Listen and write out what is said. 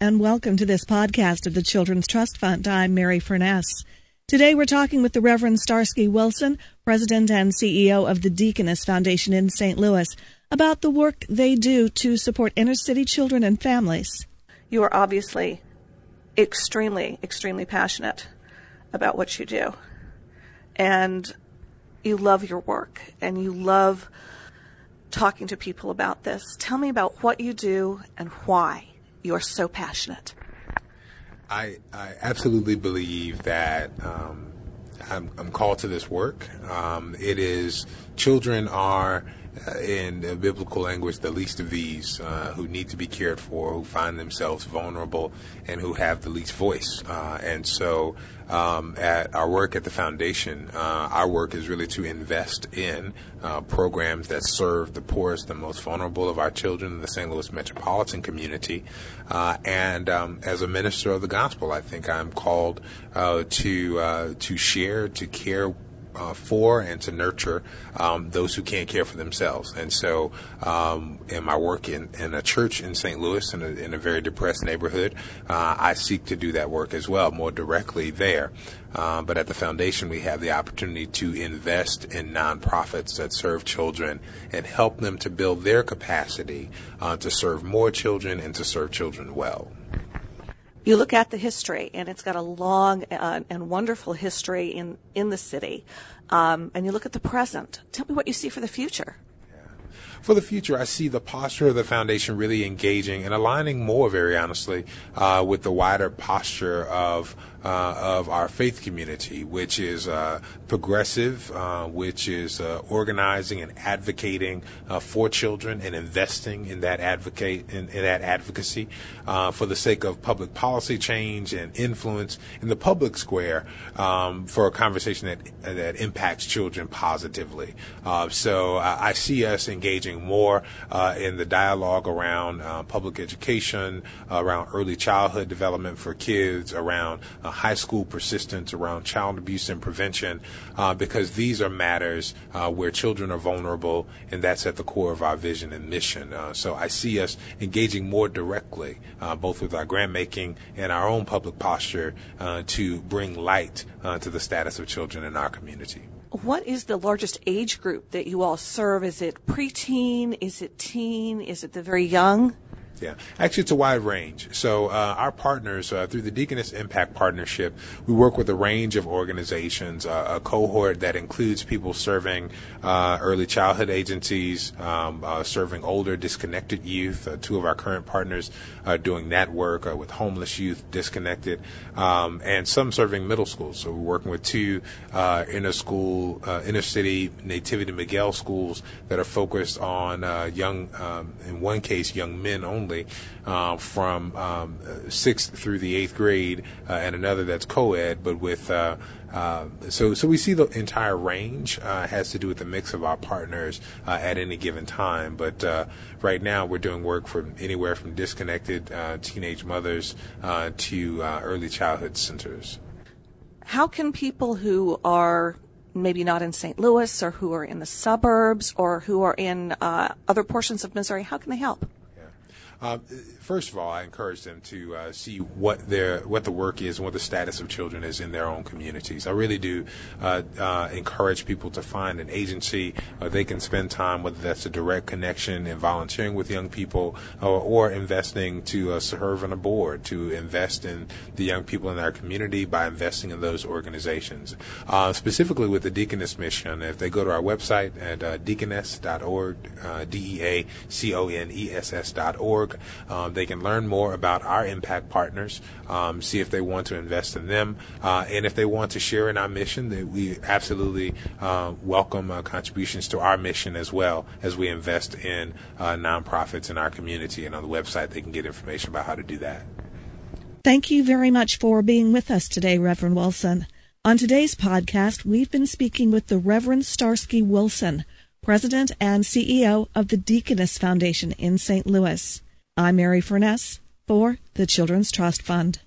And welcome to this podcast of the Children's Trust Fund. I'm Mary Furness. Today we're talking with the Reverend Starsky Wilson, President and CEO of the Deaconess Foundation in St. Louis, about the work they do to support inner city children and families. You are obviously extremely, extremely passionate about what you do. And you love your work and you love talking to people about this. Tell me about what you do and why you are so passionate. I, I absolutely believe that um, I'm, I'm, called to this work. Um, it is children are uh, in biblical language, the least of these, uh, who need to be cared for, who find themselves vulnerable, and who have the least voice. Uh, and so, um, at our work at the foundation, uh, our work is really to invest in uh, programs that serve the poorest, the most vulnerable of our children in the St. Louis metropolitan community. Uh, and um, as a minister of the gospel, I think I'm called to to share, to care uh, for and to nurture um, those who can't care for themselves. And so, um, in my work in, in a church in St. Louis, in a, in a very depressed neighborhood, uh, I seek to do that work as well, more directly there. Uh, but at the foundation, we have the opportunity to invest in nonprofits that serve children and help them to build their capacity uh, to serve more children and to serve children well you look at the history, and it's got a long uh, and wonderful history in, in the city, um, and you look at the present. Tell me what you see for the future for the future, I see the posture of the foundation really engaging and aligning more, very honestly, uh, with the wider posture of uh, of our faith community, which is uh, progressive, uh, which is uh, organizing and advocating uh, for children and investing in that advocate in, in that advocacy uh, for the sake of public policy change and influence in the public square um, for a conversation that that impacts children positively. so I see us engaging more in the dialogue around public education, around early childhood development for kids, around high school persistence around child abuse and prevention, uh, because these are matters uh, where children are vulnerable, and that's at the core of our vision and mission. Uh, so I see us engaging more directly, uh, both with our grant making and our own public posture, uh, to bring light uh, to the status of children in our community what is the largest age group that you all serve? Is it preteen? Is it teen? Is it the very young? Yeah, actually, it's a wide range. So, uh, our partners uh, through the Deaconess Impact Partnership, we work with a range of organizations, uh, a cohort that includes people serving uh, early childhood agencies, um, uh, serving older, disconnected youth. Uh, two of our current partners are doing that work with homeless youth, disconnected, um, and some serving middle schools. So, we're working with two inner school, inner city Nativity Miguel schools that are focused on young, um, in one case, young men only only uh, from um, sixth through the eighth grade, uh, and another that's co-ed, but with uh, uh, so, so we see the entire range uh, has to do with the mix of our partners uh, at any given time. But uh, right now, we're doing work from anywhere from disconnected uh, teenage mothers to early childhood centers. How can people who are maybe not in St. Louis or who are in the suburbs or who are in other portions of Missouri, how can they help? Uh, first of all, I encourage them to uh, see what their what the work is and what the status of children is in their own communities. I really do uh, uh encourage people to find an agency they can spend time, whether that's a direct connection and volunteering with young people, or, or investing to uh, serve on a board, to invest in the young people in our community by investing in those organizations. Uh, specifically with the Deaconess mission, if they go to our website at deaconess.org, D E A C O N E S S.org, um, they can learn more about our impact partners, um, see if they want to invest in them, uh, and if they want to share in our mission, that we absolutely uh, welcome uh, contributions to our mission as well as we invest in uh, nonprofits in our community. And on the website, they can get information about how to do that. Thank you very much for being with us today, Reverend Wilson. On today's podcast, we've been speaking with the Reverend Starsky Wilson, President and CEO of the Deaconess Foundation in St. Louis. I'm Mary Furness for the Children's Trust Fund.